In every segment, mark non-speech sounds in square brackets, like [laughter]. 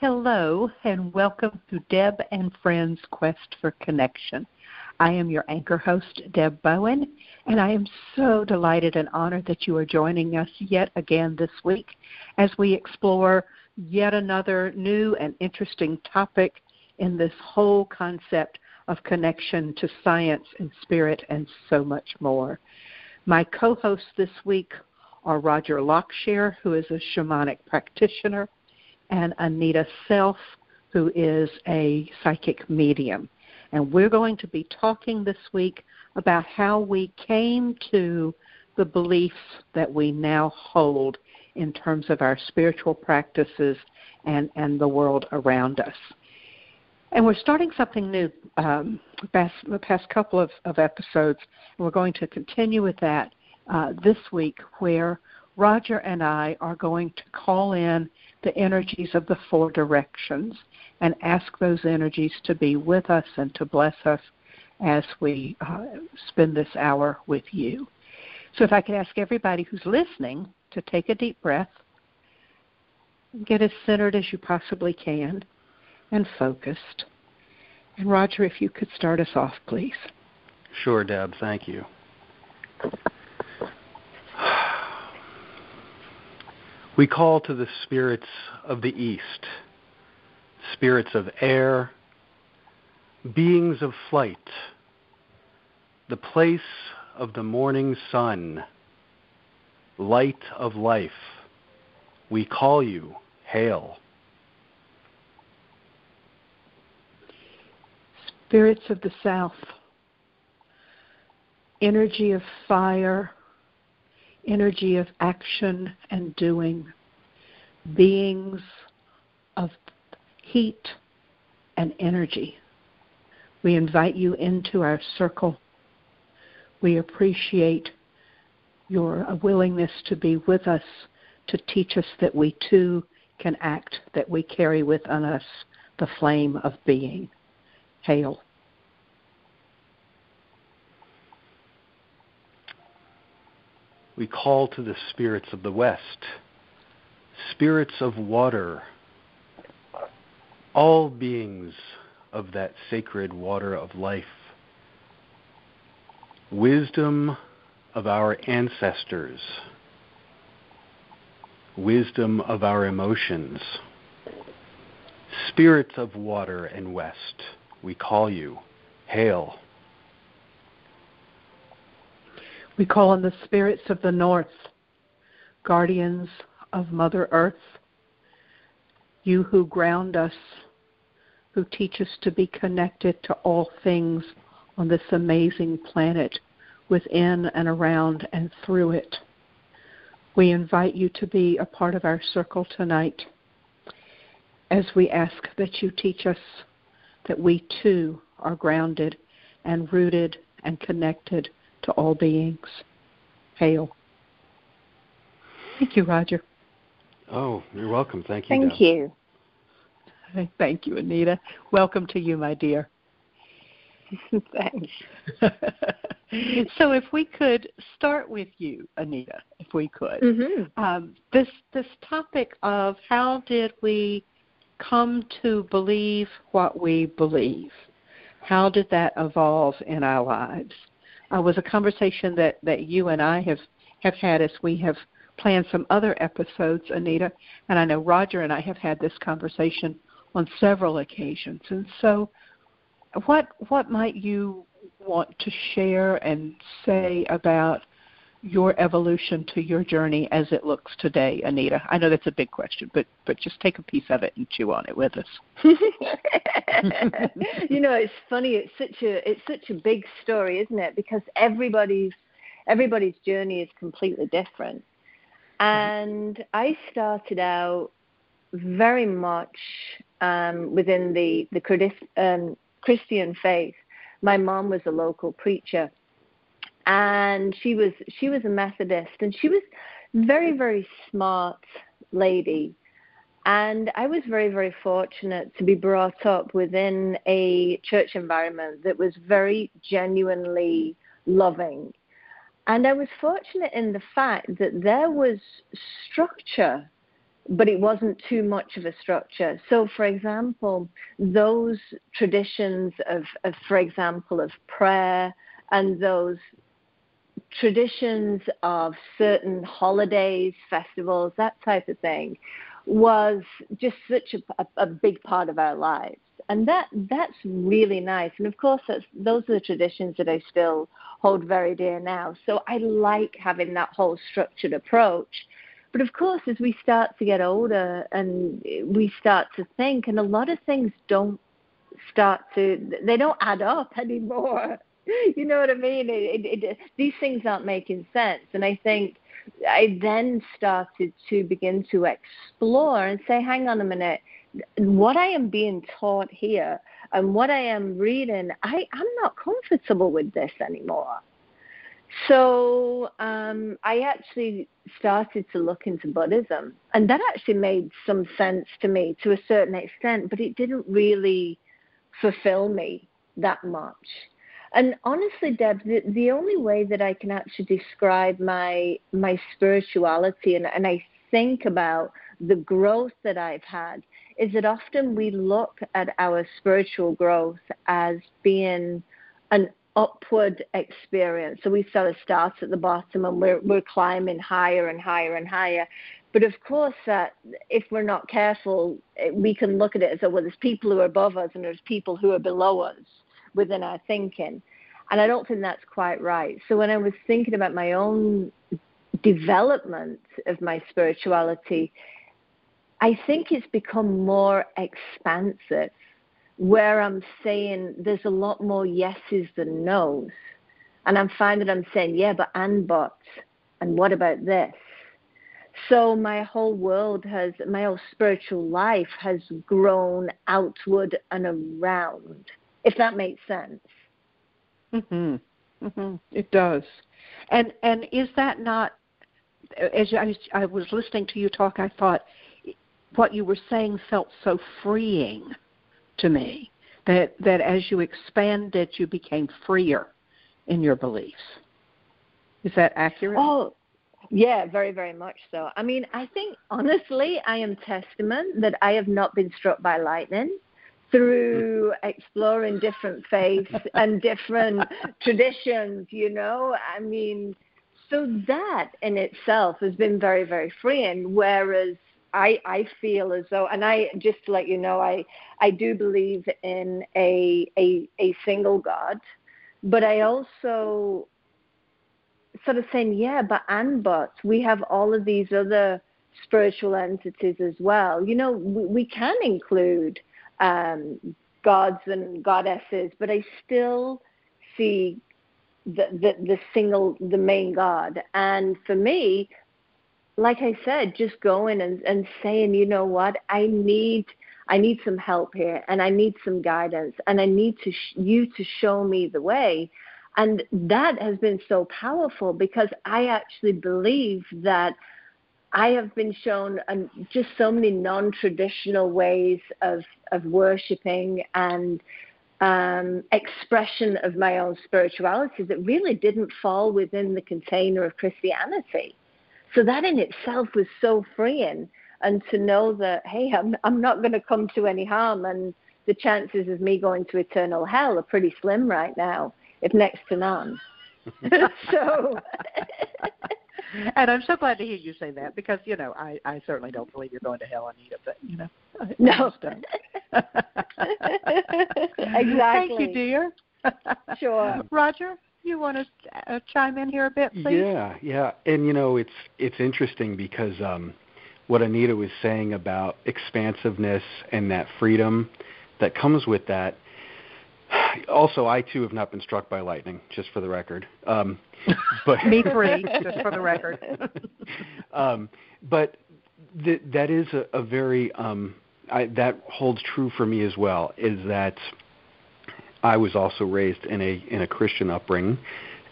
Hello, and welcome to Deb and Friends Quest for Connection. I am your anchor host, Deb Bowen, and I am so delighted and honored that you are joining us yet again this week as we explore yet another new and interesting topic in this whole concept of connection to science and spirit and so much more. My co hosts this week are Roger Lockshier, who is a shamanic practitioner and Anita Self, who is a psychic medium. And we're going to be talking this week about how we came to the beliefs that we now hold in terms of our spiritual practices and, and the world around us. And we're starting something new um, past, the past couple of, of episodes, and we're going to continue with that uh, this week, where Roger and I are going to call in the energies of the four directions and ask those energies to be with us and to bless us as we uh, spend this hour with you. So, if I could ask everybody who's listening to take a deep breath, get as centered as you possibly can, and focused. And, Roger, if you could start us off, please. Sure, Deb. Thank you. We call to the spirits of the East, spirits of air, beings of flight, the place of the morning sun, light of life. We call you, hail. Spirits of the South, energy of fire, energy of action and doing, beings of heat and energy. We invite you into our circle. We appreciate your willingness to be with us, to teach us that we too can act, that we carry within us the flame of being. Hail. We call to the spirits of the West, spirits of water, all beings of that sacred water of life, wisdom of our ancestors, wisdom of our emotions, spirits of water and west, we call you. Hail. We call on the spirits of the north, guardians of Mother Earth, you who ground us, who teach us to be connected to all things on this amazing planet, within and around and through it. We invite you to be a part of our circle tonight as we ask that you teach us that we too are grounded and rooted and connected to all beings. Hail. Thank you, Roger. Oh, you're welcome. Thank you. Thank Deb. you. Thank you, Anita. Welcome to you, my dear. [laughs] Thanks. [laughs] so, if we could start with you, Anita, if we could, mm-hmm. um, this this topic of how did we come to believe what we believe? How did that evolve in our lives? Uh, was a conversation that, that you and I have, have had as we have planned some other episodes, Anita. And I know Roger and I have had this conversation on several occasions. And so, what what might you want to share and say about your evolution to your journey as it looks today, Anita? I know that's a big question, but but just take a piece of it and chew on it with us. [laughs] you know, it's funny. It's such a it's such a big story, isn't it? Because everybody's everybody's journey is completely different. And I started out very much um, within the the um, Christian faith. My mom was a local preacher, and she was she was a Methodist, and she was very very smart lady. And I was very, very fortunate to be brought up within a church environment that was very genuinely loving. And I was fortunate in the fact that there was structure but it wasn't too much of a structure. So, for example, those traditions of, of for example, of prayer and those traditions of certain holidays, festivals, that type of thing, was just such a, a, a big part of our lives and that that's really nice. And of course, those are the traditions that I still hold very dear now. So I like having that whole structured approach. But of course, as we start to get older and we start to think, and a lot of things don't start to, they don't add up [laughs] anymore. [laughs] you know what I mean? It, it, it, these things aren't making sense. And I think I then started to begin to explore and say, hang on a minute what I am being taught here and what I am reading, I, I'm not comfortable with this anymore. So um, I actually started to look into Buddhism, and that actually made some sense to me to a certain extent, but it didn't really fulfill me that much. And honestly, Deb, the, the only way that I can actually describe my my spirituality, and, and I think about the growth that I've had, is that often we look at our spiritual growth as being an upward experience. So we sort of start at the bottom and we're, we're climbing higher and higher and higher. But of course, uh, if we're not careful, we can look at it as, oh, well, there's people who are above us and there's people who are below us within our thinking. And I don't think that's quite right. So when I was thinking about my own development of my spirituality, I think it's become more expansive where I'm saying there's a lot more yeses than nos. And I'm finding I'm saying, yeah, but and but, and what about this? So my whole world has, my whole spiritual life has grown outward and around, if that makes sense. Mhm. Mhm. It does. And and is that not as I, I was listening to you talk, I thought what you were saying felt so freeing to me that that as you expanded you became freer in your beliefs is that accurate oh yeah very very much so i mean i think honestly i am testament that i have not been struck by lightning through exploring different faiths and different traditions you know i mean so that in itself has been very very freeing whereas I, I feel as though, and I just to let you know, I, I do believe in a, a, a single God, but I also sort of saying, yeah, but and but we have all of these other spiritual entities as well. You know, we, we can include um, gods and goddesses, but I still see the, the the single, the main God. And for me, like I said, just going and, and saying, you know what, I need I need some help here, and I need some guidance, and I need to sh- you to show me the way. And that has been so powerful because I actually believe that I have been shown um, just so many non-traditional ways of of worshiping and um, expression of my own spirituality that really didn't fall within the container of Christianity. So that in itself was so freeing. And to know that, hey, I'm, I'm not going to come to any harm, and the chances of me going to eternal hell are pretty slim right now, if next to none. [laughs] so. [laughs] and I'm so glad to hear you say that because you know I I certainly don't believe you're going to hell, Anita. But you know, I no. exactly. [laughs] Thank you, dear. sure. Roger you want to uh, chime in here a bit, please? Yeah, yeah, and you know it's it's interesting because um, what Anita was saying about expansiveness and that freedom that comes with that. Also, I too have not been struck by lightning, just for the record. Um, [laughs] but me three, [laughs] just for the record. um, but th- that is a, a very um, I, that holds true for me as well. Is that I was also raised in a in a Christian upbringing.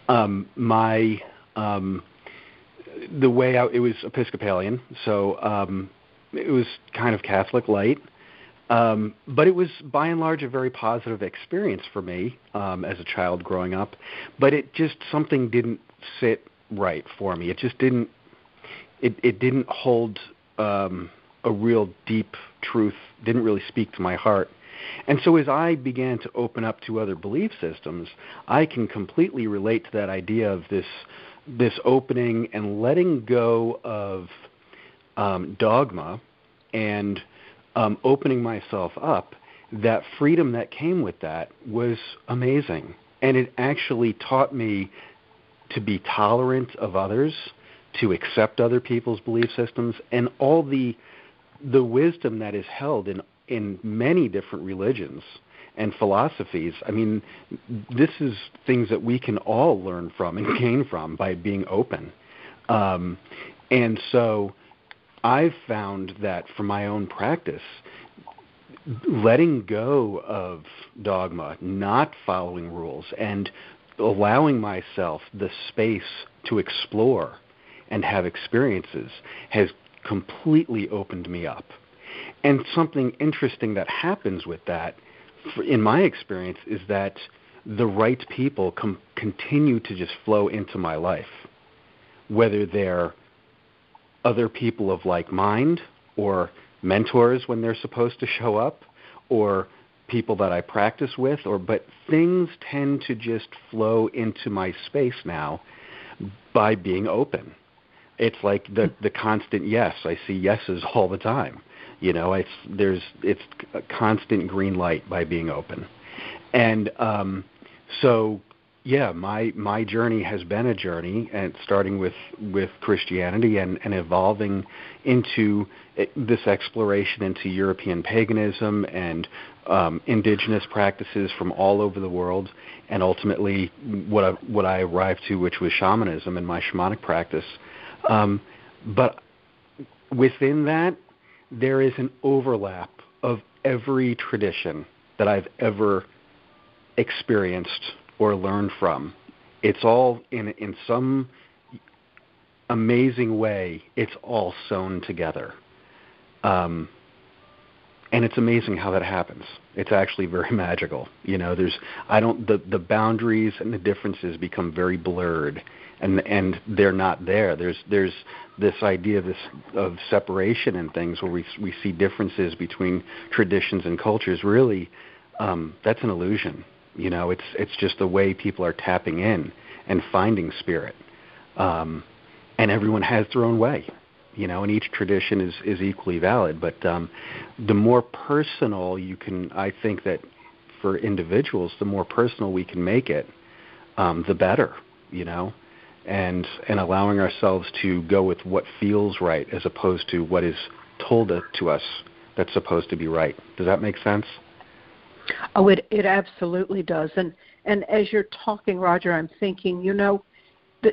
Um, my um, the way I, it was Episcopalian, so um, it was kind of Catholic light. Um, but it was by and large a very positive experience for me um, as a child growing up. But it just something didn't sit right for me. It just didn't. It it didn't hold um, a real deep truth, didn't really speak to my heart. And so as I began to open up to other belief systems, I can completely relate to that idea of this this opening and letting go of um, dogma and um, opening myself up. That freedom that came with that was amazing, and it actually taught me to be tolerant of others, to accept other people's belief systems, and all the the wisdom that is held in in many different religions and philosophies. I mean, this is things that we can all learn from and [laughs] gain from by being open. Um, and so I've found that for my own practice, letting go of dogma, not following rules, and allowing myself the space to explore and have experiences has completely opened me up. And something interesting that happens with that, in my experience, is that the right people com- continue to just flow into my life, whether they're other people of like mind or mentors when they're supposed to show up or people that I practice with or but things tend to just flow into my space now by being open. It's like the the constant yes. I see yeses [laughs] all the time. You know, it's there's it's a constant green light by being open, and um, so yeah, my my journey has been a journey, and starting with with Christianity and and evolving into this exploration into European paganism and um, indigenous practices from all over the world, and ultimately what I, what I arrived to, which was shamanism and my shamanic practice. Um, but within that, there is an overlap of every tradition that I've ever experienced or learn from. It's all in in some amazing way. It's all sewn together, um, and it's amazing how that happens. It's actually very [laughs] magical. You know, there's I don't the the boundaries and the differences become very blurred, and and they're not there. There's there's this idea of this of separation and things where we we see differences between traditions and cultures. Really, um, that's an illusion. You know, it's it's just the way people are tapping in and finding spirit, um, and everyone has their own way. You know, and each tradition is is equally valid. But um, the more personal you can, I think that for individuals, the more personal we can make it, um, the better. You know, and and allowing ourselves to go with what feels right as opposed to what is told to us that's supposed to be right. Does that make sense? Oh, it it absolutely does. And and as you're talking, Roger, I'm thinking, you know,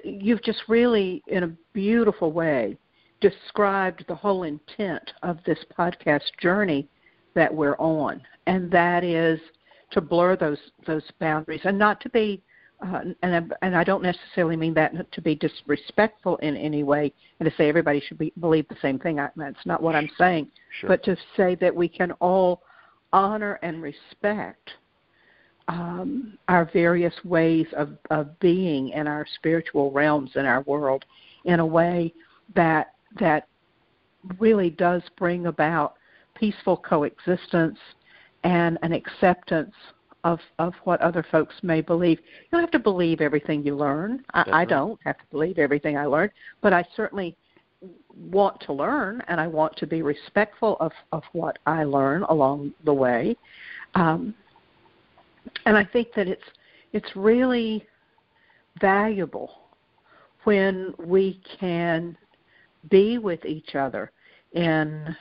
you've just really, in a beautiful way, described the whole intent of this podcast journey that we're on, and that is to blur those those boundaries and not to be uh, and I, and I don't necessarily mean that to be disrespectful in any way, and to say everybody should be, believe the same thing. I, that's not what I'm saying. Sure. But to say that we can all honor and respect um, our various ways of, of being in our spiritual realms in our world in a way that that really does bring about peaceful coexistence and an acceptance of of what other folks may believe. You don't have to believe everything you learn. I, I don't have to believe everything I learn, but I certainly want to learn and I want to be respectful of of what I learn along the way. Um, and I think that it's it's really valuable when we can be with each other in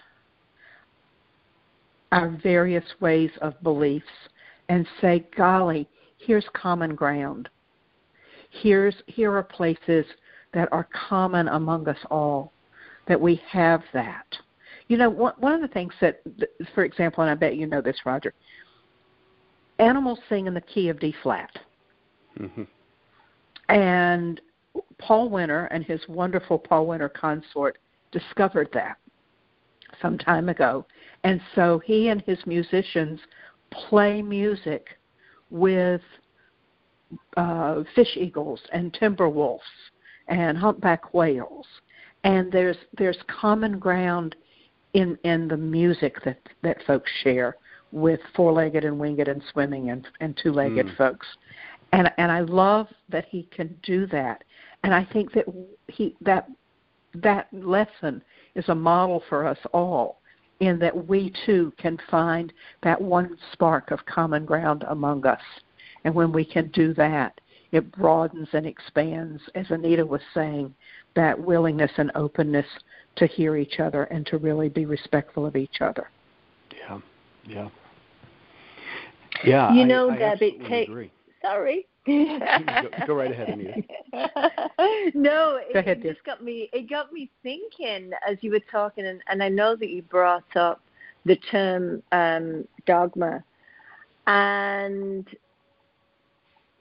our various ways of beliefs and say, golly, here's common ground. Here's, here are places that are common among us all, that we have that. You know, one, one of the things that, for example, and I bet you know this, Roger, animals sing in the key of D flat. Mm-hmm. And Paul Winter and his wonderful Paul Winter consort discovered that some time ago. And so he and his musicians play music with uh, fish eagles and timber wolves and humpback whales, and there's there's common ground in in the music that that folks share with four-legged and winged and swimming and and two-legged mm. folks, and and I love that he can do that, and I think that he that that lesson is a model for us all in that we too can find that one spark of common ground among us. And when we can do that, it broadens and expands, as Anita was saying, that willingness and openness to hear each other and to really be respectful of each other. Yeah, yeah. Yeah, you know, I, I Deb, it takes. Sorry. go, go, right ahead, Anita. [laughs] no, it, ahead, it just got me. It got me thinking as you were talking, and, and I know that you brought up the term um, dogma, and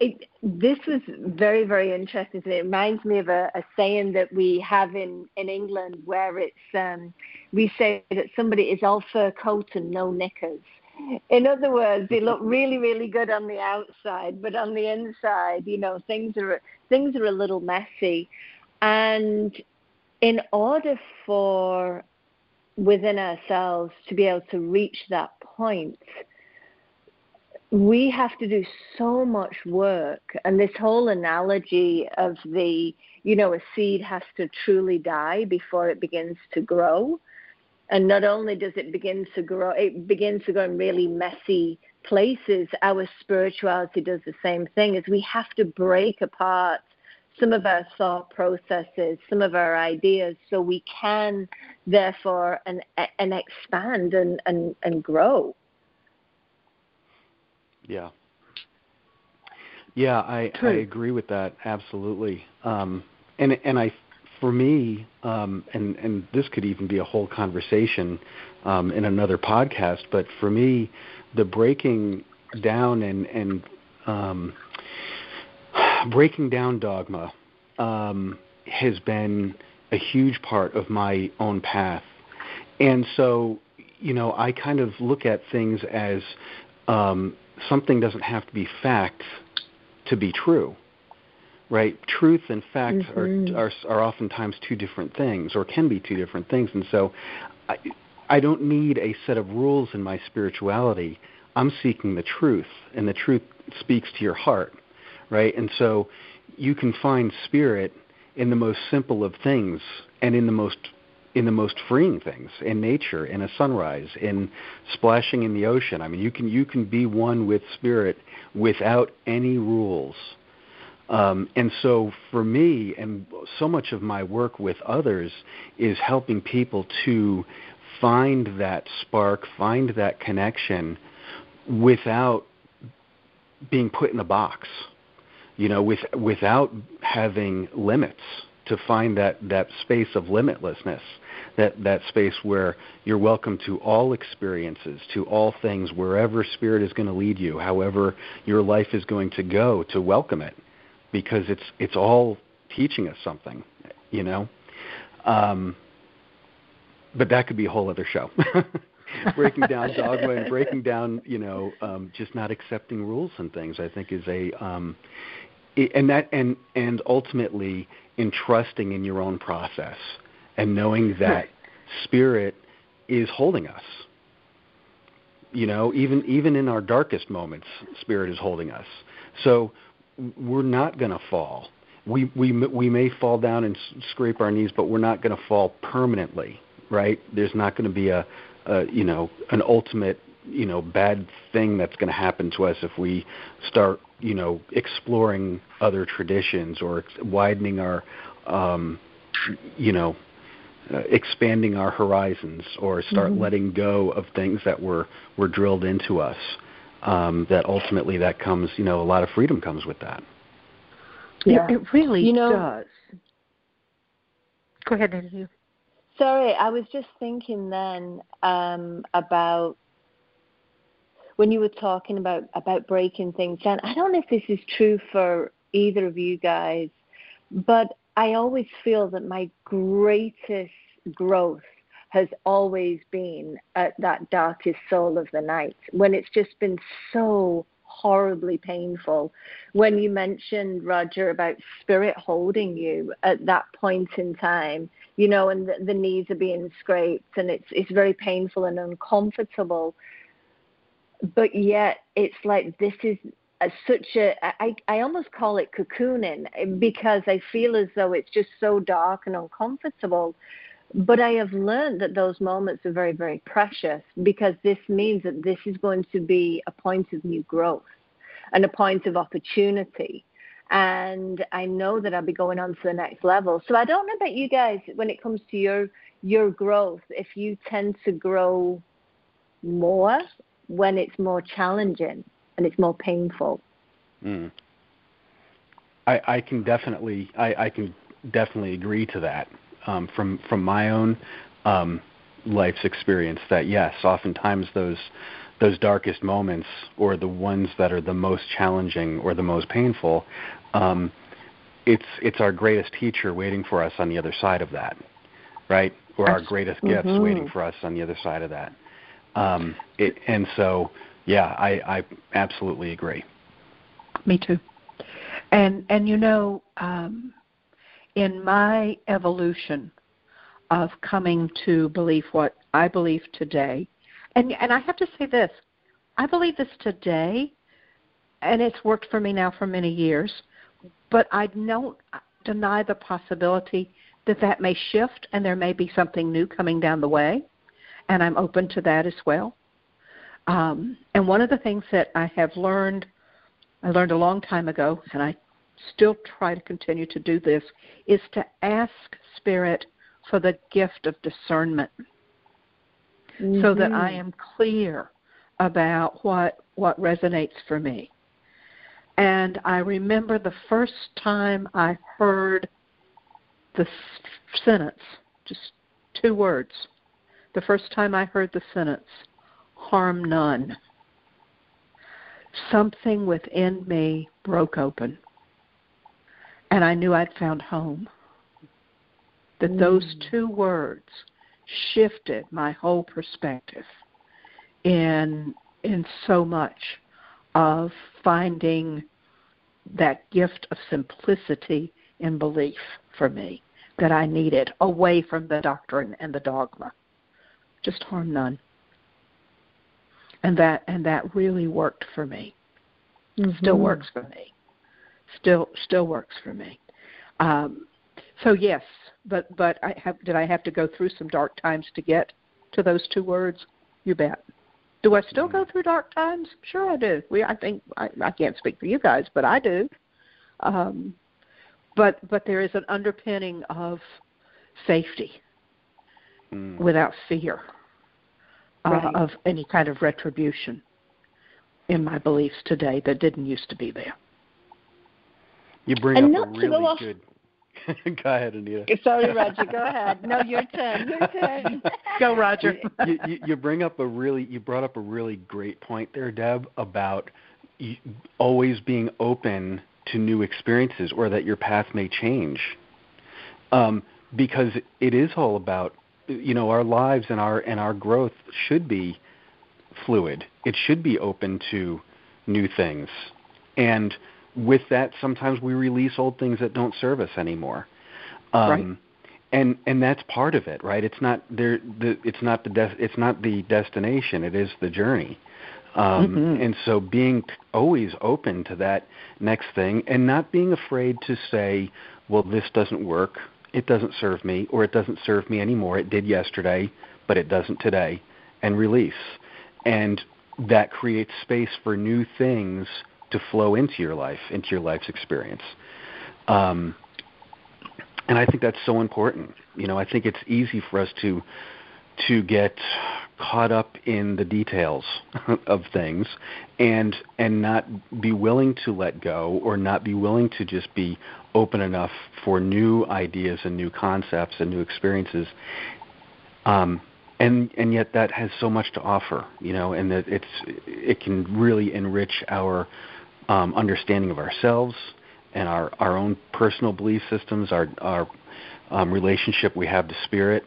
it, this was very, very interesting. It reminds me of a, a saying that we have in, in England where it's um, we say that somebody is all fur coat and no knickers. In other words, they look really, really good on the outside, but on the inside, you know, things are things are a little messy. And in order for within ourselves to be able to reach that point, we have to do so much work. And this whole analogy of the, you know, a seed has to truly die before it begins to grow and not only does it begin to grow, it begins to go in really messy places. Our spirituality does the same thing. Is we have to break apart some of our thought processes, some of our ideas, so we can therefore and and expand and and, and grow. Yeah. Yeah, I, I agree with that absolutely. Um, and and I for me, um, and and this could even be a whole conversation um, in another podcast, but for me, the breaking down and and um, breaking down dogma um, has been a huge part of my own path, and so you know I kind of look at things as um, something doesn't have to be fact to be true right? Truth and fact mm-hmm. are, are are oftentimes two different things, or can be two different things. And so, I, I don't need a set of rules in my spirituality. I'm seeking the truth, and the truth speaks to your heart, right? And so, you can find spirit in the most simple of things, and in the most in the most freeing things in nature in a sunrise in splashing in the ocean. I mean you can you can be one with spirit without any rules. Um, and so for me, and so much of my work with others is helping people to find that spark, find that connection without being put in a box, you know, with, without having limits to find that, that space of limitlessness, that, that space where you're welcome to all experiences, to all things, wherever spirit is going to lead you, however your life is going to go, to welcome it because it's it's all teaching us something, you know. Um, but that could be a whole other show. [laughs] breaking down dogma and breaking down, you know, um, just not accepting rules and things. I think is a um, and that and and ultimately entrusting in your own process and knowing that spirit is holding us. You know, even even in our darkest moments, spirit is holding us. So we're not going to fall. We we we may fall down and scrape our knees, but we're not going to fall permanently, right? There's not going to be a, a you know an ultimate you know bad thing that's going to happen to us if we start you know exploring other traditions or ex- widening our um, you know uh, expanding our horizons or start mm-hmm. letting go of things that were were drilled into us um, that ultimately that comes, you know, a lot of freedom comes with that. Yeah. It, it really you know, does. Go ahead, Andrew. Sorry, I was just thinking then um, about when you were talking about about breaking things down. I don't know if this is true for either of you guys, but I always feel that my greatest growth has always been at that darkest soul of the night when it's just been so horribly painful. When you mentioned, Roger, about spirit holding you at that point in time, you know, and the, the knees are being scraped and it's, it's very painful and uncomfortable. But yet it's like this is a, such a I, I almost call it cocooning uh, because I feel as though it's just so dark and uncomfortable but I have learned that those moments are very, very precious because this means that this is going to be a point of new growth and a point of opportunity. And I know that I'll be going on to the next level. So I don't know about you guys when it comes to your your growth, if you tend to grow more when it's more challenging and it's more painful. Mm. I, I can definitely I, I can definitely agree to that um, from from my own um, life's experience that yes, oftentimes those those darkest moments or the ones that are the most challenging or the most painful, um, it's it's our greatest teacher waiting for us on the other side of that, right? Or our greatest mm-hmm. gifts waiting for us on the other side of that. Um, it, and so, yeah, I, I absolutely agree. Me too. And and you know, um, in my evolution of coming to believe what I believe today, and and I have to say this, I believe this today, and it's worked for me now for many years, but I don't deny the possibility that that may shift and there may be something new coming down the way, and I'm open to that as well. Um, and one of the things that I have learned, I learned a long time ago, and I still try to continue to do this, is to ask Spirit for the gift of discernment mm-hmm. so that I mm-hmm. am clear about what, what resonates for me. And I remember the first time I heard the sentence, just two words. The first time I heard the sentence, harm none. Something within me broke open and I knew I'd found home. That mm. those two words shifted my whole perspective in in so much of finding that gift of simplicity in belief for me that I needed away from the doctrine and the dogma. Just harm none. And that and that really worked for me. Mm-hmm. Still works for me still still works for me. Um, so yes, but but I have did I have to go through some dark times to get to those two words? You bet. Do I still go through dark times? Sure, I do. We I think I, I can't speak for you guys, but I do. Um, but but there is an underpinning of safety mm. without fear uh, right. of any kind of retribution in my beliefs today that didn't used to be there. You bring and up a really go good. [laughs] go ahead, Anita. Sorry, Roger. Go ahead. No, your turn. Your turn. [laughs] go, Roger. [laughs] you, you, you bring up a really you brought up a really great point there, Deb, about always being open to new experiences or that your path may change. Um, because it is all about you know our lives and our and our growth should be fluid. It should be open to new things. And with that, sometimes we release old things that don't serve us anymore. Um, right. And and that's part of it, right? It's not there. The, it's not the it's not the destination. It is the journey. Um, mm-hmm. And so being always open to that next thing, and not being afraid to say, "Well, this doesn't work. It doesn't serve me, or it doesn't serve me anymore. It did yesterday, but it doesn't today," and release. And that creates space for new things to flow into your life, into your life's experience. Um, and I think that's so important. You know, I think it's easy for us to to get caught up in the details [laughs] of things and and not be willing to let go or not be willing to just be open enough for new ideas and new concepts and new experiences. Um, and and yet that has so much to offer you know and that it's it can really enrich our um, understanding of ourselves and our, our own personal belief systems, our, our um, relationship we have to spirit,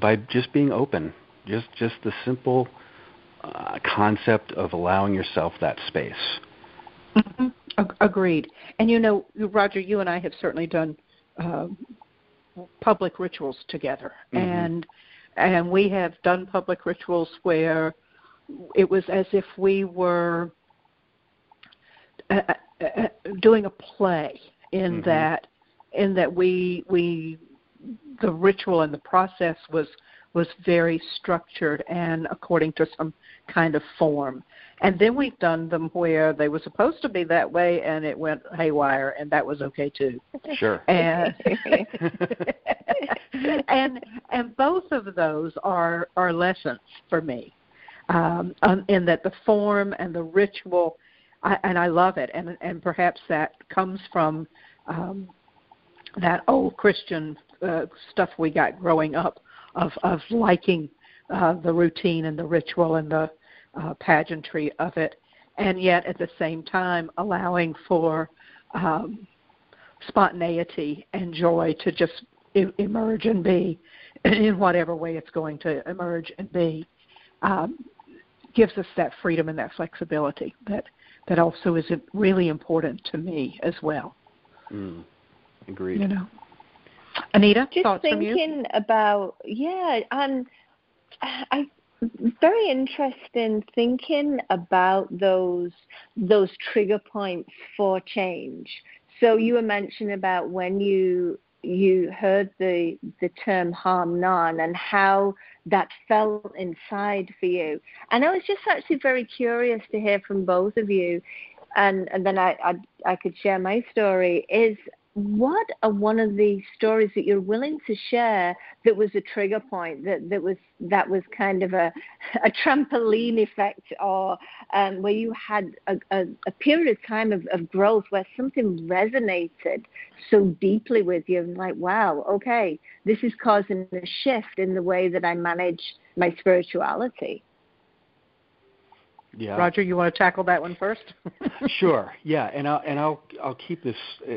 by just being open. Just, just the simple uh, concept of allowing yourself that space. Mm-hmm. Agreed. And you know, Roger, you and I have certainly done uh, public rituals together, mm-hmm. and and we have done public rituals where it was as if we were uh, uh, uh doing a play in mm-hmm. that in that we we the ritual and the process was was very structured and according to some kind of form. And then we've done them where they were supposed to be that way and it went haywire and that was okay too. [laughs] Sure. And [laughs] and and both of those are are lessons for me. Um, in that the form and the ritual I, and I love it and and perhaps that comes from um, that old Christian uh, stuff we got growing up of of liking uh, the routine and the ritual and the uh, pageantry of it, and yet at the same time allowing for um, spontaneity and joy to just emerge and be [laughs] in whatever way it's going to emerge and be. Um, gives us that freedom and that flexibility that that also is really important to me as well. Mm, agreed. You know. Anita, just thoughts thinking about yeah, and I very interesting thinking about those those trigger points for change. So you were mentioning about when you you heard the the term harm none and how that felt inside for you. And I was just actually very curious to hear from both of you and and then I I, I could share my story is what are one of the stories that you're willing to share that was a trigger point that, that was that was kind of a, a trampoline effect or um, where you had a, a, a, period of time of, of growth where something resonated so deeply with you and like wow okay this is causing a shift in the way that i manage my spirituality yeah. Roger, you want to tackle that one first? [laughs] [laughs] sure. Yeah, and I'll and I'll I'll keep this uh,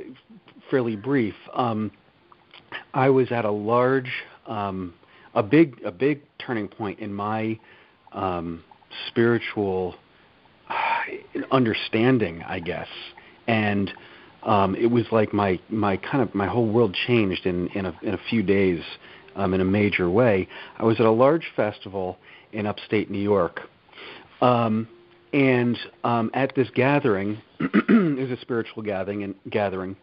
fairly brief. Um, I was at a large, um, a big a big turning point in my um, spiritual understanding, I guess, and um, it was like my my kind of my whole world changed in in a in a few days um, in a major way. I was at a large festival in upstate New York um, and um, at this gathering, [clears throat] there's a spiritual gathering and gathering.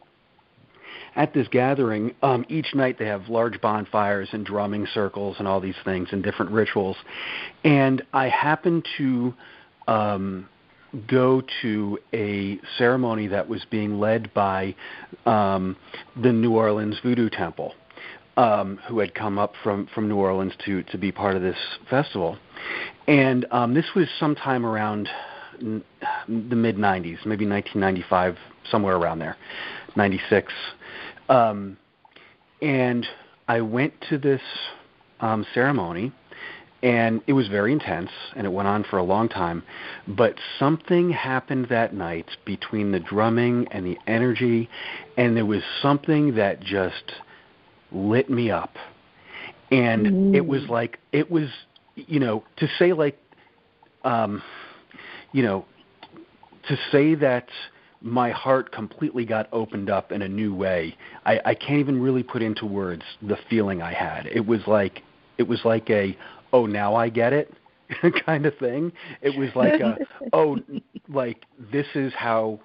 At this gathering, um, each night they have large bonfires and drumming circles and all these things and different rituals. And I happened to um, go to a ceremony that was being led by um, the New Orleans Voodoo Temple um, who had come up from, from New Orleans to, to be part of this festival. And um, this was sometime around n- the mid 90s, maybe 1995, somewhere around there, 96. Um, and I went to this um, ceremony, and it was very intense, and it went on for a long time. But something happened that night between the drumming and the energy, and there was something that just lit me up. And mm. it was like it was you know to say like um you know to say that my heart completely got opened up in a new way. I, I can't even really put into words the feeling I had. It was like it was like a oh now I get it [laughs] kind of thing. It was like a [laughs] oh like this is how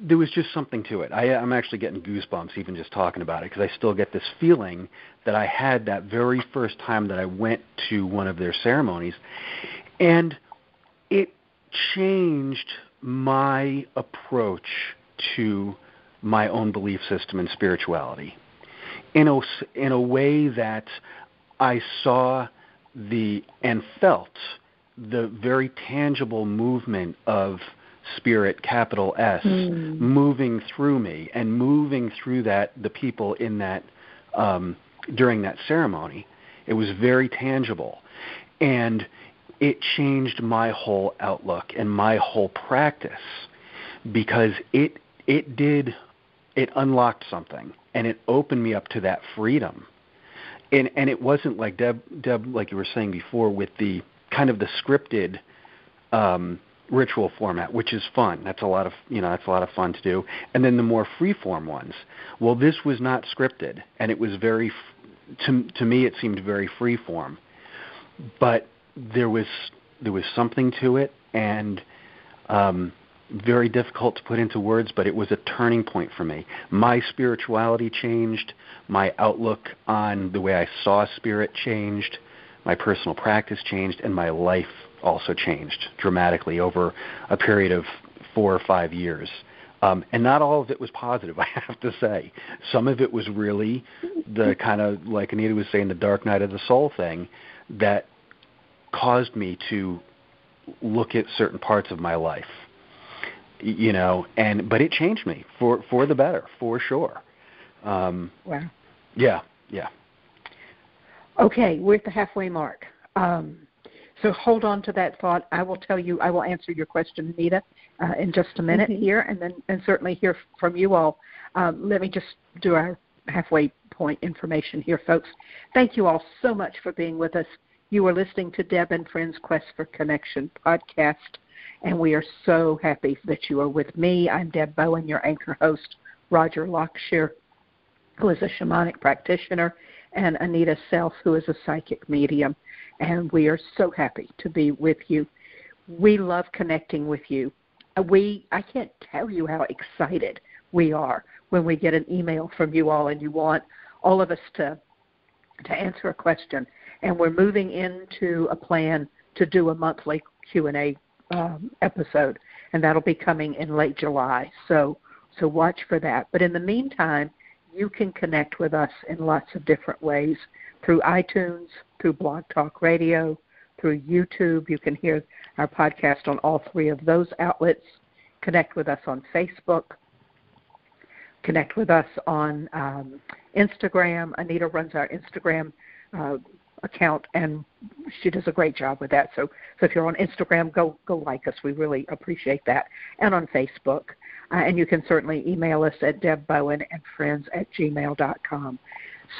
there was just something to it. I, I'm actually getting goosebumps even just talking about it because I still get this feeling that I had that very first time that I went to one of their ceremonies, and it changed my approach to my own belief system and spirituality in a, in a way that I saw the and felt the very tangible movement of spirit capital S mm. moving through me and moving through that the people in that um, during that ceremony. It was very tangible, and it changed my whole outlook and my whole practice because it it did it unlocked something and it opened me up to that freedom. And and it wasn't like Deb Deb like you were saying before with the kind of the scripted um, ritual format, which is fun. That's a lot of you know that's a lot of fun to do. And then the more free form ones. Well, this was not scripted, and it was very to to me it seemed very free form, but there was there was something to it, and um, very difficult to put into words, but it was a turning point for me. My spirituality changed, my outlook on the way I saw spirit changed, my personal practice changed, and my life also changed dramatically over a period of four or five years. Um, and not all of it was positive, [laughs] I have to say. Some of it was really the kind of, like Anita was saying, the dark night of the soul thing that caused me to look at certain parts of my life you know, and but it changed me for for the better, for sure. Um, wow. Yeah, yeah. Okay, we're at the halfway mark. Um, so hold on to that thought. I will tell you. I will answer your question, Anita, uh, in just a minute mm-hmm. here, and then and certainly hear from you all. Um, let me just do our halfway point information here, folks. Thank you all so much for being with us. You are listening to Deb and Friends Quest for Connection podcast and we are so happy that you are with me. I'm Deb Bowen, your anchor host, Roger Lockshier, who is a shamanic practitioner, and Anita Self, who is a psychic medium. And we are so happy to be with you. We love connecting with you. We I can't tell you how excited we are when we get an email from you all and you want all of us to to answer a question. And we're moving into a plan to do a monthly Q&A um, episode, and that'll be coming in late July. So so watch for that. But in the meantime, you can connect with us in lots of different ways through iTunes, through Blog Talk Radio, through YouTube. You can hear our podcast on all three of those outlets. Connect with us on Facebook. Connect with us on um, Instagram. Anita runs our Instagram uh, account, and she does a great job with that. So, so if you're on Instagram, go go like us. We really appreciate that, and on Facebook. Uh, and you can certainly email us at debbowen and friends at gmail.com.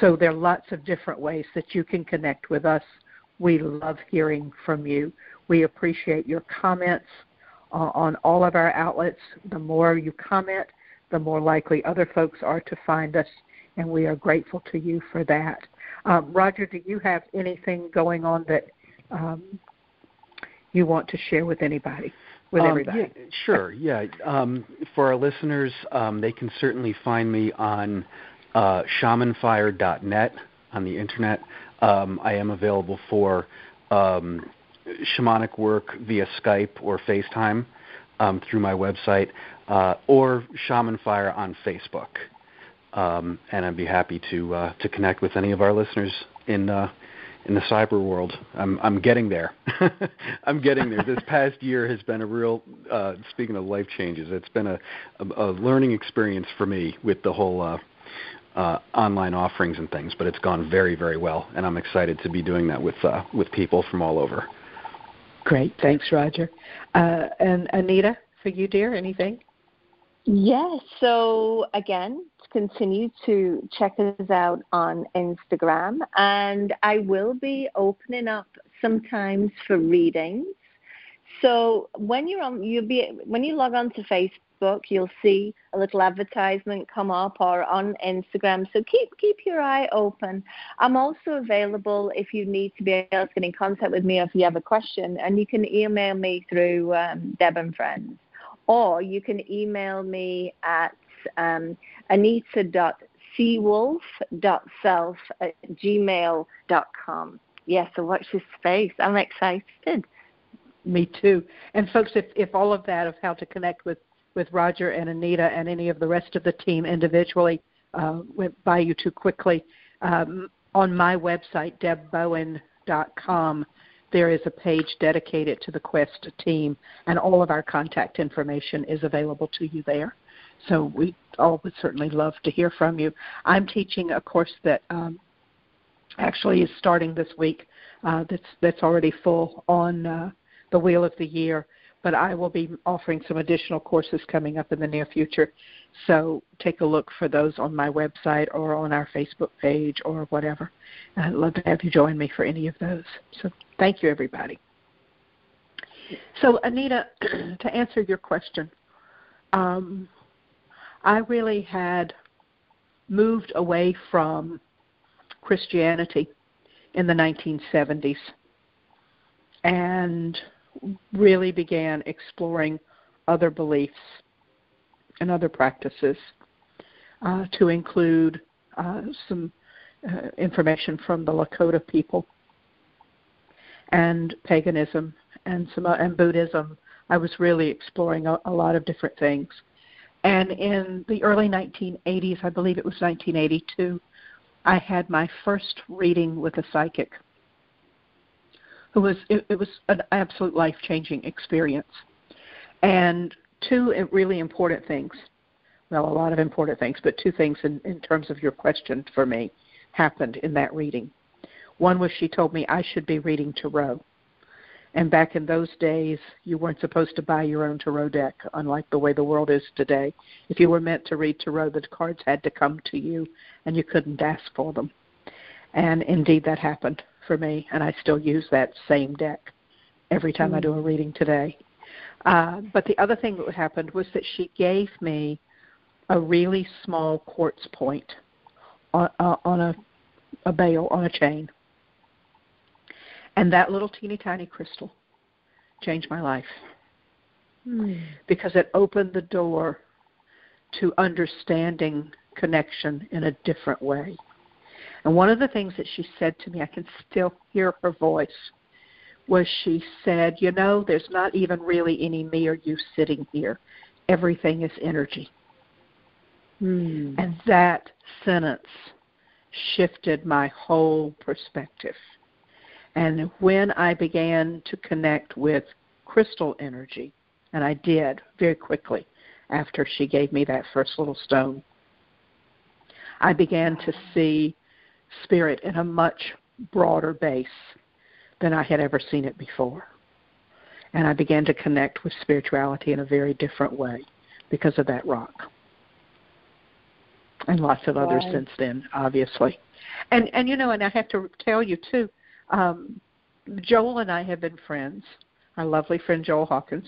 So there are lots of different ways that you can connect with us. We love hearing from you. We appreciate your comments uh, on all of our outlets. The more you comment, the more likely other folks are to find us, and we are grateful to you for that. Um, Roger, do you have anything going on that um, you want to share with anybody? With um, everybody? Yeah, sure. Yeah. Um, for our listeners, um, they can certainly find me on uh, shamanfire.net on the internet. Um, I am available for um, shamanic work via Skype or FaceTime um, through my website, uh, or shamanfire on Facebook um, and I'd be happy to uh, to connect with any of our listeners in uh, in the cyber world. I'm I'm getting there. [laughs] I'm getting there. This past year has been a real. Uh, speaking of life changes, it's been a, a, a learning experience for me with the whole. Uh, uh, online offerings and things, but it's gone very, very well, and I'm excited to be doing that with uh, with people from all over. Great, thanks, Roger. Uh, and Anita, for you, dear, anything? Yes. So again, continue to check us out on Instagram, and I will be opening up sometimes for readings. So when you're on, you'll be when you log on to Facebook, you'll see a little advertisement come up, or on Instagram. So keep keep your eye open. I'm also available if you need to be able to get in contact with me or if you have a question, and you can email me through um, Deb and Friends or you can email me at um, anita.seawolf.self at gmail.com. Yes, so watch this space. I'm excited. Me too. And folks, if, if all of that of how to connect with, with Roger and Anita and any of the rest of the team individually uh, went by you too quickly, um, on my website, debbowen.com, there is a page dedicated to the Quest team, and all of our contact information is available to you there. So we all would certainly love to hear from you. I'm teaching a course that um, actually is starting this week. Uh, that's that's already full on uh, the Wheel of the Year, but I will be offering some additional courses coming up in the near future. So take a look for those on my website or on our Facebook page or whatever. I'd love to have you join me for any of those. So thank you, everybody. So, Anita, [clears throat] to answer your question, um, I really had moved away from Christianity in the 1970s and really began exploring other beliefs and other practices uh, to include uh, some uh, information from the Lakota people and paganism and some uh, and Buddhism. I was really exploring a, a lot of different things. And in the early 1980s, I believe it was 1982, I had my first reading with a psychic who was it, it was an absolute life-changing experience. And two really important things. Well, a lot of important things, but two things in, in terms of your question for me happened in that reading. One was she told me I should be reading tarot. And back in those days, you weren't supposed to buy your own tarot deck, unlike the way the world is today. If you were meant to read tarot, the cards had to come to you, and you couldn't ask for them. And indeed, that happened for me, and I still use that same deck every time mm. I do a reading today. Uh, but the other thing that happened was that she gave me a really small quartz point on, uh, on a, a bale on a chain and that little teeny tiny crystal changed my life mm. because it opened the door to understanding connection in a different way. And one of the things that she said to me, I can still hear her voice, was she said, You know, there's not even really any me or you sitting here. Everything is energy. Mm. And that sentence shifted my whole perspective. And when I began to connect with crystal energy, and I did very quickly after she gave me that first little stone, I began to see spirit in a much broader base than I had ever seen it before. And I began to connect with spirituality in a very different way because of that rock. And lots of others since then, obviously. And and you know, and I have to tell you too, um, Joel and I have been friends. Our lovely friend Joel Hawkins,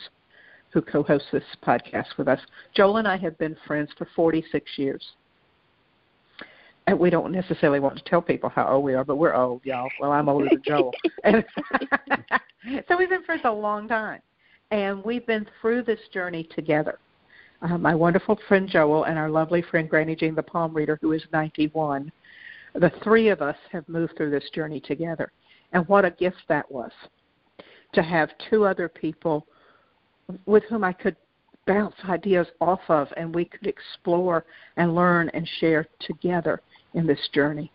who co-hosts this podcast with us. Joel and I have been friends for 46 years. We don't necessarily want to tell people how old we are, but we're old, y'all. Well, I'm older than Joel. [laughs] And [laughs] so we've been friends a long time. And we've been through this journey together. Uh, my wonderful friend Joel and our lovely friend Granny Jean the palm reader, who is 91, the three of us have moved through this journey together. And what a gift that was to have two other people with whom I could bounce ideas off of and we could explore and learn and share together in this journey.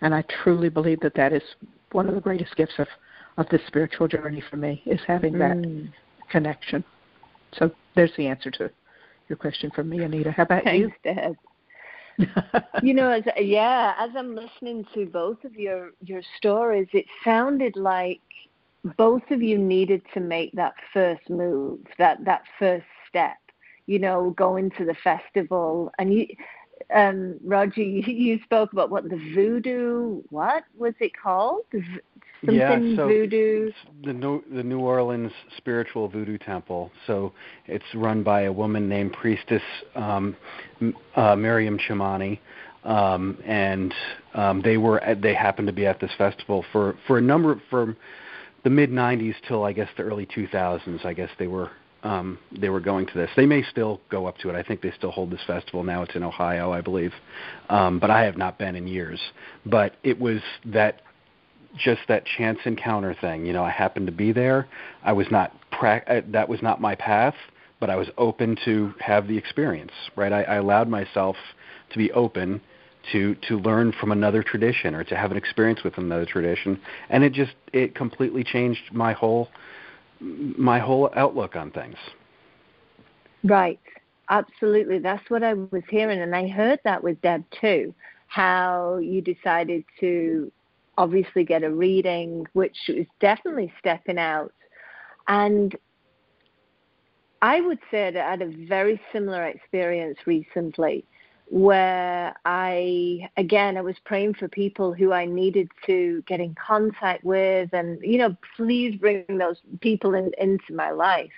And I truly believe that that is one of the greatest gifts of, of this spiritual journey for me is having that mm. connection. So there's the answer to your question from me, Anita. How about Thanks, you? Deb. [laughs] you know, as yeah, as I'm listening to both of your your stories, it sounded like both of you needed to make that first move, that that first step. You know, going to the festival, and you, um, Roger, [laughs] you, spoke about what the voodoo. What was it called? something yeah, so voodoo. The New, the New Orleans Spiritual Voodoo Temple. So it's run by a woman named Priestess um, uh, Miriam Chamani, um, and um, they were at, they happened to be at this festival for for a number from the mid '90s till I guess the early 2000s. I guess they were um, they were going to this. They may still go up to it. I think they still hold this festival now. It's in Ohio, I believe, um, but I have not been in years. But it was that just that chance encounter thing. You know, I happened to be there. I was not pra- uh, that was not my path, but I was open to have the experience. Right, I, I allowed myself to be open to to learn from another tradition or to have an experience with another tradition, and it just it completely changed my whole my whole outlook on things. Right. Absolutely. That's what I was hearing. And I heard that with Deb too, how you decided to obviously get a reading, which is definitely stepping out. And I would say that I had a very similar experience recently where I, again, I was praying for people who I needed to get in contact with, and, you know, please bring those people in, into my life.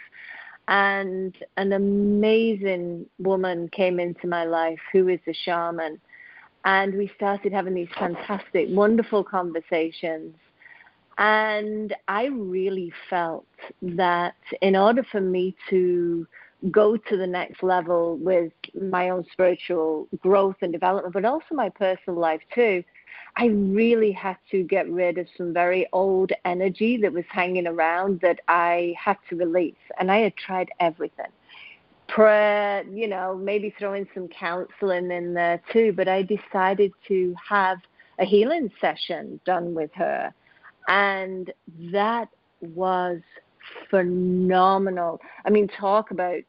And an amazing woman came into my life who is a shaman. And we started having these fantastic, wonderful conversations. And I really felt that in order for me to go to the next level with my own spiritual growth and development, but also my personal life too, I really had to get rid of some very old energy that was hanging around that I had to release. And I had tried everything prayer, you know, maybe throw in some counseling in there too. But I decided to have a healing session done with her. And that was phenomenal. I mean, talk about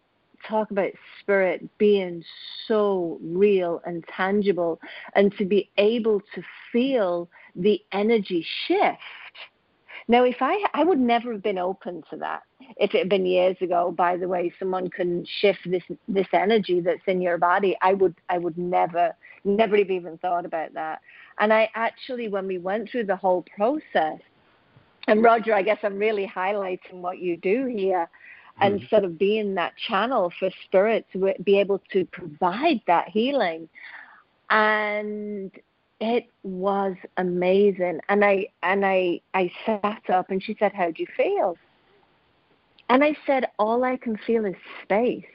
talk about spirit being so real and tangible and to be able to feel the energy shift. Now, if I, I would never have been open to that if it had been years ago. By the way, someone can shift this this energy that's in your body. I would, I would never, never have even thought about that. And I actually, when we went through the whole process, and Roger, I guess I'm really highlighting what you do here and mm-hmm. sort of being that channel for spirit to be able to provide that healing. And it was amazing. And I and I I sat up and she said, How do you feel? And I said, All I can feel is space.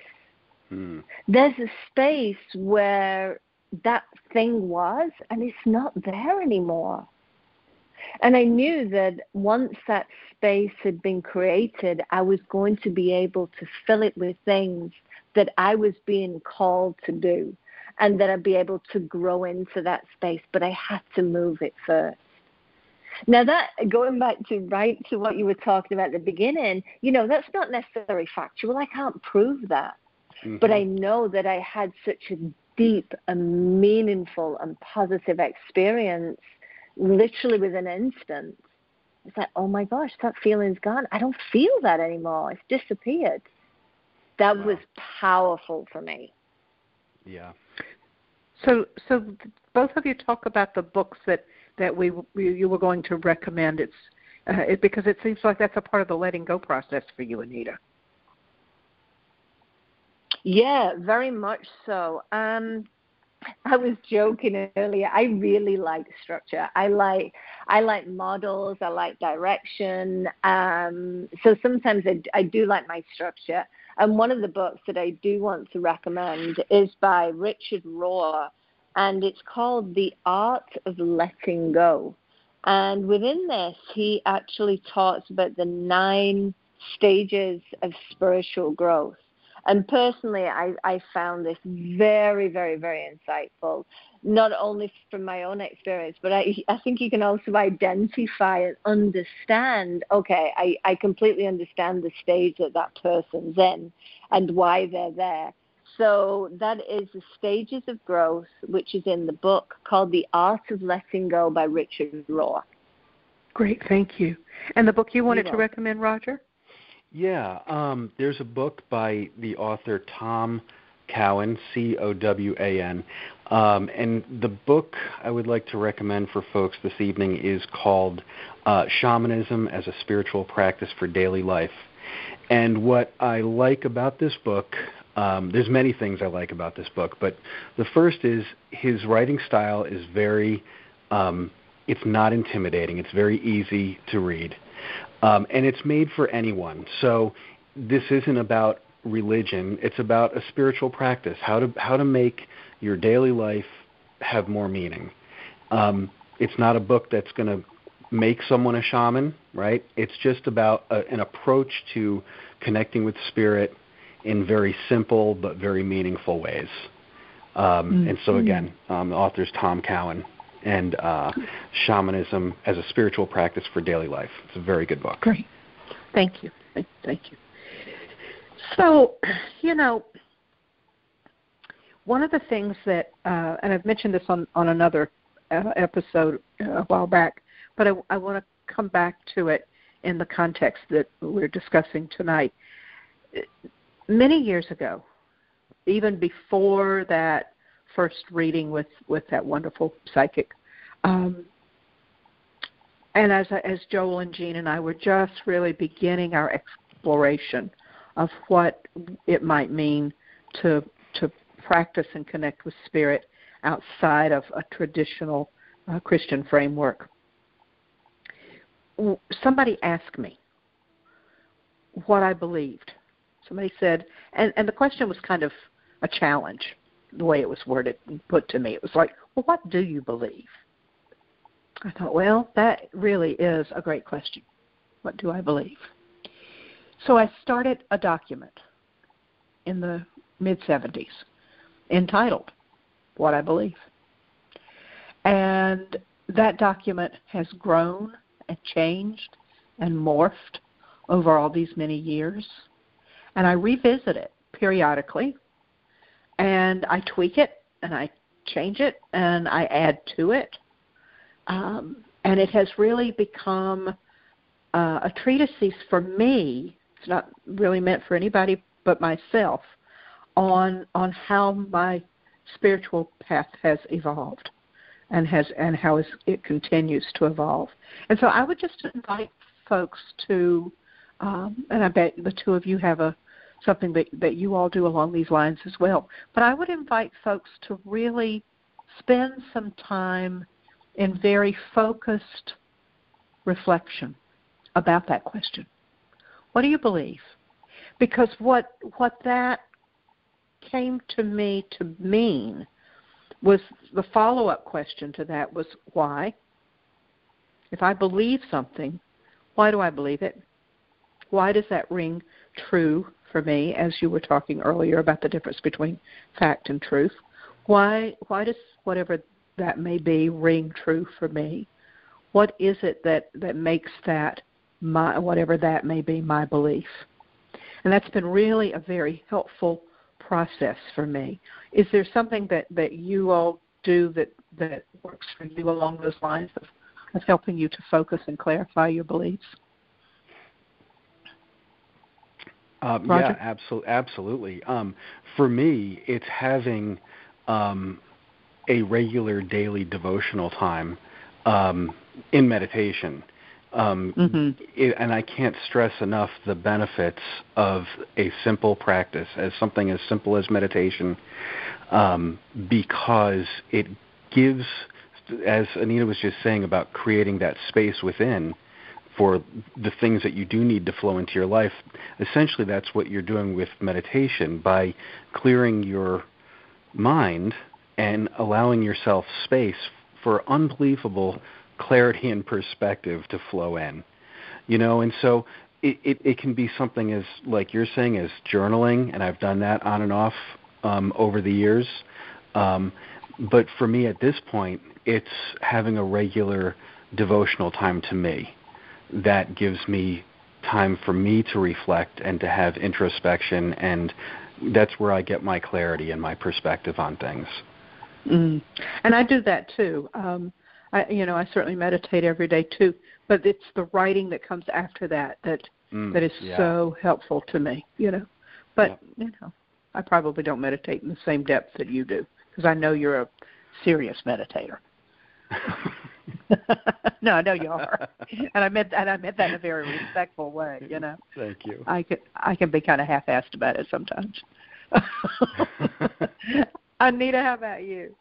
Mm. There's a space where that thing was and it's not there anymore. And I knew that once that space had been created, I was going to be able to fill it with things that I was being called to do and that I'd be able to grow into that space, but I had to move it first. Now that going back to right to what you were talking about at the beginning, you know, that's not necessarily factual. I can't prove that. Mm-hmm. But I know that I had such a deep and meaningful and positive experience literally within an instant. It's like, oh my gosh, that feeling's gone. I don't feel that anymore. It's disappeared. That wow. was powerful for me. Yeah. So, so both of you talk about the books that that we, we you were going to recommend. It's uh, it, because it seems like that's a part of the letting go process for you, Anita. Yeah, very much so. Um, I was joking earlier. I really like structure. I like I like models. I like direction. Um, so sometimes I, I do like my structure. And one of the books that I do want to recommend is by Richard Rohr, and it's called The Art of Letting Go. And within this, he actually talks about the nine stages of spiritual growth. And personally, I, I found this very, very, very insightful, not only from my own experience, but I, I think you can also identify and understand okay, I, I completely understand the stage that that person's in and why they're there. So that is the stages of growth, which is in the book called The Art of Letting Go by Richard Rohr. Great, thank you. And the book you wanted to recommend, Roger? Yeah, um, there's a book by the author Tom Cowan, C O W A N. Um, and the book I would like to recommend for folks this evening is called uh, Shamanism as a Spiritual Practice for Daily Life. And what I like about this book, um, there's many things I like about this book, but the first is his writing style is very, um, it's not intimidating. It's very easy to read. Um, and it's made for anyone. So this isn't about religion. It's about a spiritual practice. How to how to make your daily life have more meaning. Um, it's not a book that's going to make someone a shaman, right? It's just about a, an approach to connecting with spirit in very simple but very meaningful ways. Um, mm-hmm. And so again, um, the author's Tom Cowan and uh, shamanism as a spiritual practice for daily life. It's a very good book. Great. Thank you. Thank you. So, you know, one of the things that, uh, and I've mentioned this on, on another uh, episode a while back, but I, I want to come back to it in the context that we're discussing tonight. Many years ago, even before that first reading with with that wonderful psychic. Um, and as as Joel and Jean and I were just really beginning our exploration of what it might mean to to practice and connect with spirit outside of a traditional uh, Christian framework. Somebody asked me what I believed. Somebody said, and, and the question was kind of a challenge, the way it was worded and put to me. It was like, well, what do you believe? I thought, well, that really is a great question. What do I believe? So I started a document in the mid 70s entitled What I Believe. And that document has grown and changed and morphed over all these many years. And I revisit it periodically and I tweak it and I change it and I add to it. Um, and it has really become uh, a treatise for me. It's not really meant for anybody but myself on on how my spiritual path has evolved and has and how it continues to evolve. And so I would just invite folks to, um, and I bet the two of you have a something that that you all do along these lines as well. But I would invite folks to really spend some time in very focused reflection about that question. What do you believe? Because what what that came to me to mean was the follow up question to that was why? If I believe something, why do I believe it? Why does that ring true for me, as you were talking earlier about the difference between fact and truth? Why why does whatever that may be ring true for me? What is it that, that makes that my whatever that may be my belief? And that's been really a very helpful process for me. Is there something that, that you all do that, that works for you along those lines of, of helping you to focus and clarify your beliefs? Um, yeah, absolutely. Absolutely. Um, for me, it's having um, a regular daily devotional time um, in meditation. Um, mm-hmm. it, and I can't stress enough the benefits of a simple practice, as something as simple as meditation, um, because it gives, as Anita was just saying about creating that space within for the things that you do need to flow into your life. Essentially, that's what you're doing with meditation by clearing your mind and allowing yourself space for unbelievable clarity and perspective to flow in. You know, and so it, it, it can be something as like you're saying as journaling, and I've done that on and off um, over the years. Um, but for me at this point, it's having a regular devotional time to me that gives me time for me to reflect and to have introspection and that's where I get my clarity and my perspective on things. Mm. And I do that too. Um, I, you know, I certainly meditate every day too. But it's the writing that comes after that that mm, that is yeah. so helpful to me. You know, but yeah. you know, I probably don't meditate in the same depth that you do because I know you're a serious meditator. [laughs] [laughs] no, I know you are, [laughs] and I meant and I meant that in a very respectful way. You know. Thank you. I can I can be kind of half-assed about it sometimes. [laughs] Anita, how about you?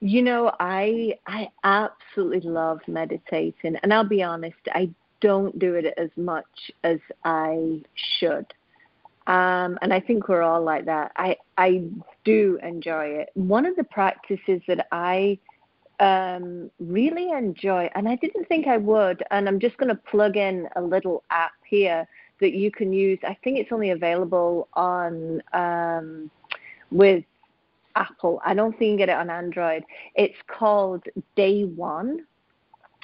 You know, I I absolutely love meditating, and I'll be honest, I don't do it as much as I should. Um, and I think we're all like that. I I do enjoy it. One of the practices that I um, really enjoy, and I didn't think I would, and I'm just going to plug in a little app here that you can use. I think it's only available on um, with Apple. I don't think you can get it on Android. It's called Day One.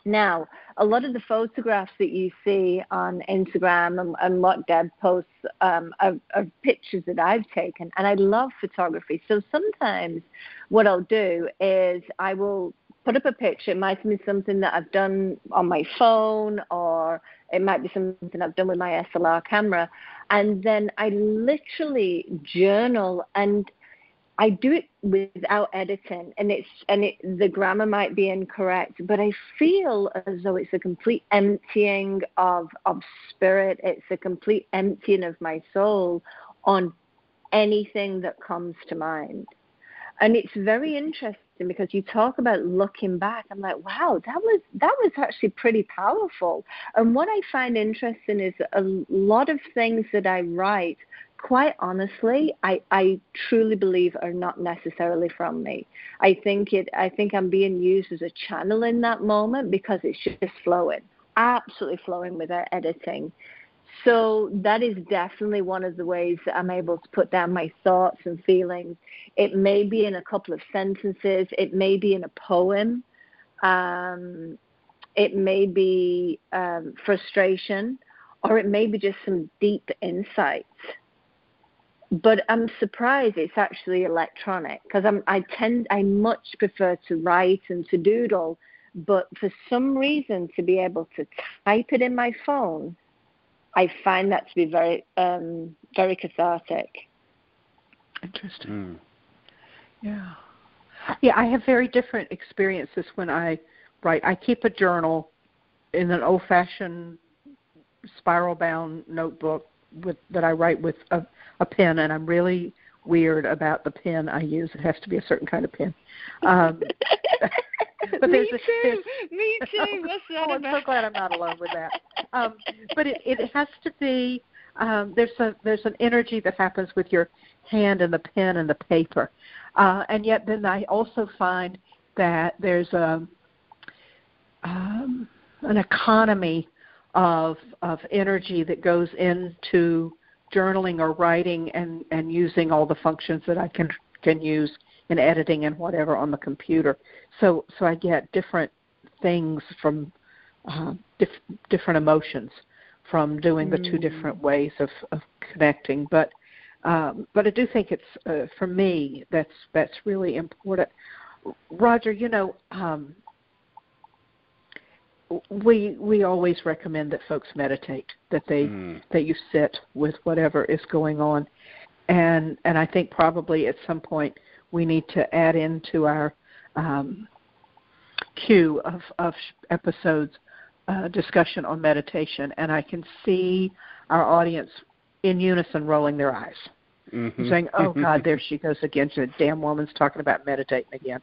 Now, a lot of the photographs that you see on Instagram and, and what Deb posts um, are, are, pictures that I've taken, and I love photography. So sometimes what I'll do is I will put up a picture. It might be something that I've done on my phone, or it might be something I've done with my SLR camera, and then I literally journal and I do it without editing, and it's and it, the grammar might be incorrect, but I feel as though it's a complete emptying of of spirit. It's a complete emptying of my soul on anything that comes to mind, and it's very interesting because you talk about looking back. I'm like, wow, that was that was actually pretty powerful. And what I find interesting is a lot of things that I write quite honestly, I, I truly believe are not necessarily from me. I think it I think I'm being used as a channel in that moment because it's just flowing. Absolutely flowing without editing. So that is definitely one of the ways that I'm able to put down my thoughts and feelings. It may be in a couple of sentences, it may be in a poem, um, it may be um, frustration, or it may be just some deep insights. But I'm surprised it's actually electronic because I'm I tend I much prefer to write and to doodle, but for some reason to be able to type it in my phone, I find that to be very um, very cathartic. Interesting. Mm. Yeah. Yeah, I have very different experiences when I write. I keep a journal in an old-fashioned spiral-bound notebook with that I write with a a pen, and I'm really weird about the pen I use. It has to be a certain kind of pen. Um, [laughs] but there's Me a, too. Me too. [laughs] What's that oh, about? I'm so glad I'm not alone with that. Um, but it, it has to be. Um, there's a there's an energy that happens with your hand and the pen and the paper, uh, and yet then I also find that there's a um, an economy of of energy that goes into journaling or writing and and using all the functions that I can can use in editing and whatever on the computer. So so I get different things from uh, dif- different emotions from doing the two different mm. ways of, of connecting. But um, but I do think it's uh, for me that's that's really important. Roger, you know, um, we we always recommend that folks meditate, that they mm. that you sit with whatever is going on, and and I think probably at some point we need to add into our um, queue of of episodes uh, discussion on meditation, and I can see our audience in unison rolling their eyes. Mm-hmm. saying, "Oh God, [laughs] there she goes again. The damn woman's talking about meditating again,"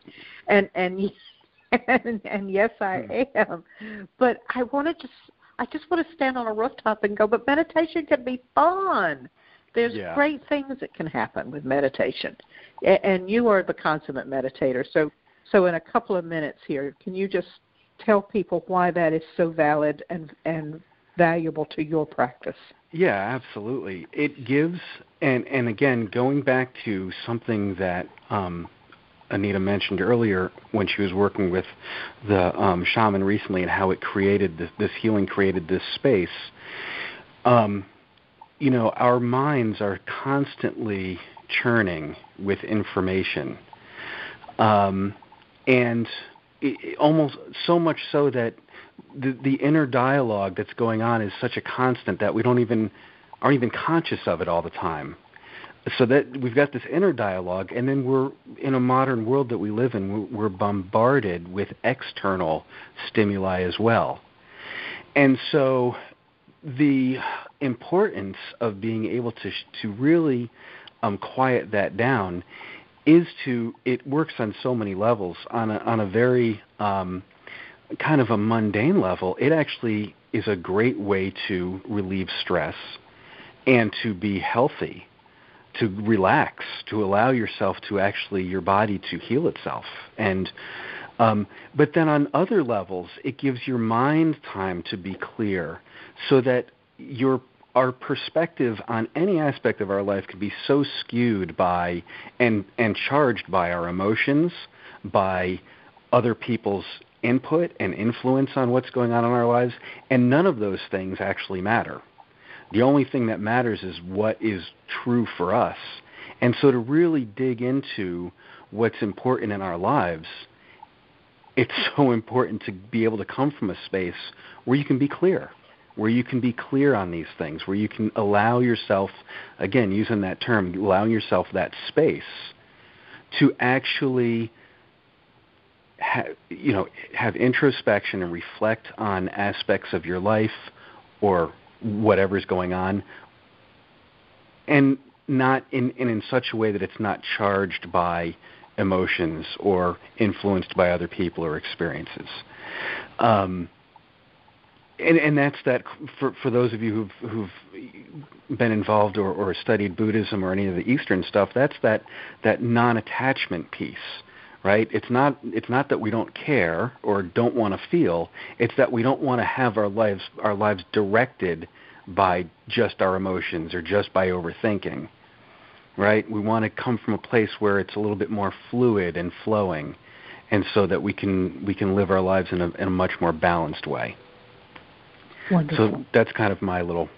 and and and, and yes, I hmm. am. But I wanted to. just I just want to stand on a rooftop and go. But meditation can be fun. There's yeah. great things that can happen with meditation, and you are the consummate meditator. So, so in a couple of minutes here, can you just tell people why that is so valid and and valuable to your practice? Yeah, absolutely. It gives, and and again, going back to something that um, Anita mentioned earlier when she was working with the um, shaman recently and how it created this, this healing created this space. Um, you know, our minds are constantly churning with information, um, and almost so much so that the, the inner dialogue that's going on is such a constant that we don't even aren't even conscious of it all the time so that we've got this inner dialogue, and then we're in a modern world that we live in. We're bombarded with external stimuli as well, and so the importance of being able to to really um, quiet that down is to it works on so many levels. On a on a very um, kind of a mundane level, it actually is a great way to relieve stress and to be healthy to relax, to allow yourself to actually your body to heal itself. And um, but then on other levels, it gives your mind time to be clear, so that your our perspective on any aspect of our life can be so skewed by and and charged by our emotions, by other people's input and influence on what's going on in our lives, and none of those things actually matter. The only thing that matters is what is true for us. And so to really dig into what's important in our lives, it's [laughs] so important to be able to come from a space where you can be clear, where you can be clear on these things, where you can allow yourself, again, using that term, allowing yourself that space to actually ha- you know have introspection and reflect on aspects of your life or whatever's going on and not in, in in such a way that it's not charged by emotions or influenced by other people or experiences. Um, and, and that's that for for those of you who've who've been involved or, or studied Buddhism or any of the Eastern stuff. That's that that non-attachment piece, right? It's not it's not that we don't care or don't want to feel. It's that we don't want to have our lives our lives directed by just our emotions or just by overthinking, right? We want to come from a place where it's a little bit more fluid and flowing, and so that we can we can live our lives in a in a much more balanced way. Wonderful. So that's kind of my little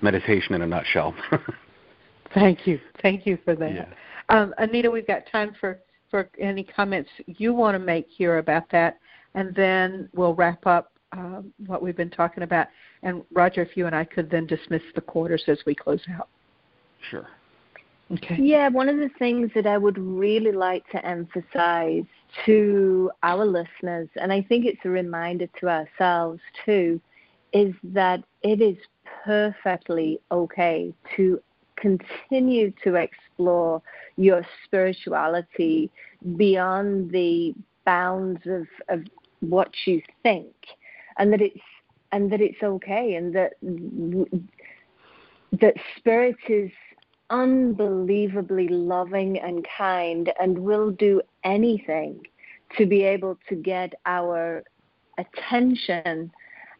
meditation in a nutshell. [laughs] Thank you. Thank you for that. Yeah. Um, Anita, we've got time for, for any comments you want to make here about that, and then we'll wrap up um, what we've been talking about. And Roger, if you and I could then dismiss the quarters as we close out. Sure. Okay. Yeah, one of the things that I would really like to emphasize to our listeners, and I think it's a reminder to ourselves too, is that it is perfectly okay to continue to explore your spirituality beyond the bounds of, of what you think and that it's and that it's okay and that that spirit is unbelievably loving and kind and will do anything to be able to get our attention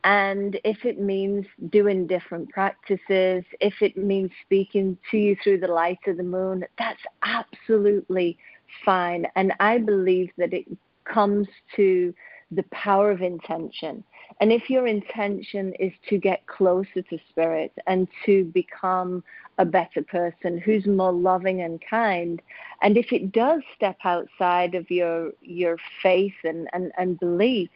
and if it means doing different practices, if it means speaking to you through the light of the moon, that's absolutely fine. And I believe that it comes to the power of intention. And if your intention is to get closer to spirit and to become a better person who's more loving and kind, and if it does step outside of your your faith and, and, and beliefs,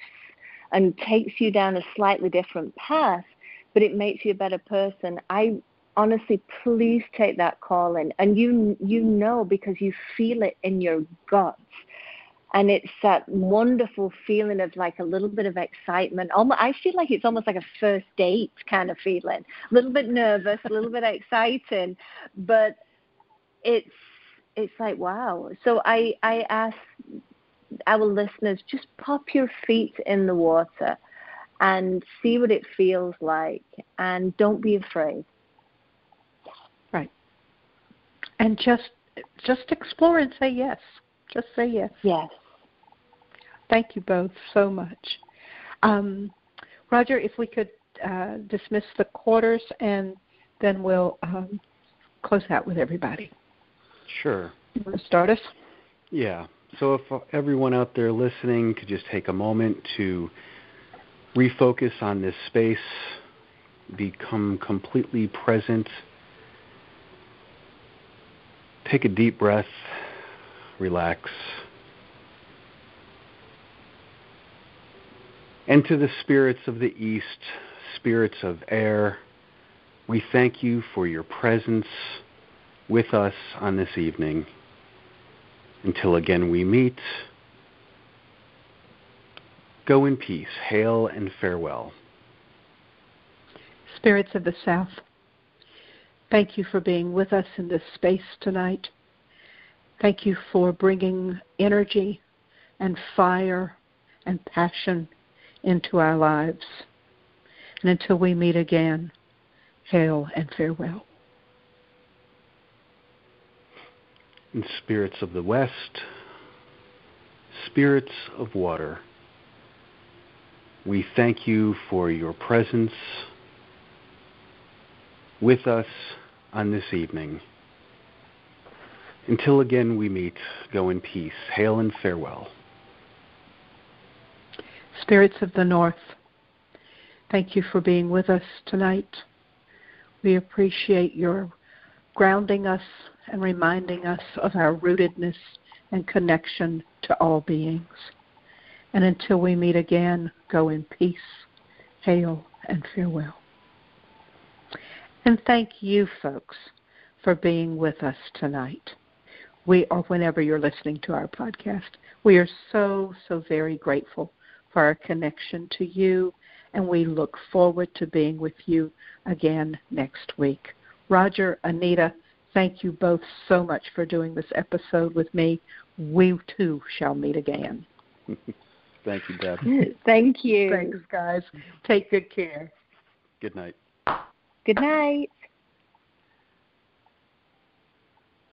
and takes you down a slightly different path, but it makes you a better person. I honestly, please take that call in, and you you know because you feel it in your guts. And it's that wonderful feeling of like a little bit of excitement. Almost, I feel like it's almost like a first date kind of feeling. A little bit nervous, a little bit exciting, but it's it's like wow. So I I ask our listeners, just pop your feet in the water and see what it feels like and don't be afraid. Right. And just just explore and say yes. Just say yes. Yes. Thank you both so much. Um, Roger, if we could uh, dismiss the quarters and then we'll um, close out with everybody. Sure. You want to start us? Yeah. So, if everyone out there listening could just take a moment to refocus on this space, become completely present, take a deep breath, relax. And to the spirits of the East, spirits of air, we thank you for your presence with us on this evening. Until again we meet, go in peace. Hail and farewell. Spirits of the South, thank you for being with us in this space tonight. Thank you for bringing energy and fire and passion into our lives. And until we meet again, hail and farewell. And spirits of the west, spirits of water. We thank you for your presence with us on this evening. Until again we meet, go in peace. Hail and farewell. Spirits of the North, thank you for being with us tonight. We appreciate your grounding us and reminding us of our rootedness and connection to all beings. And until we meet again, go in peace, hail, and farewell. And thank you, folks, for being with us tonight. we or whenever you're listening to our podcast. We are so, so very grateful for our connection to you, and we look forward to being with you again next week. Roger, Anita, thank you both so much for doing this episode with me. We too shall meet again. [laughs] Thank you, Deb. Thank you. Thanks, guys. Take good care. Good night. Good night.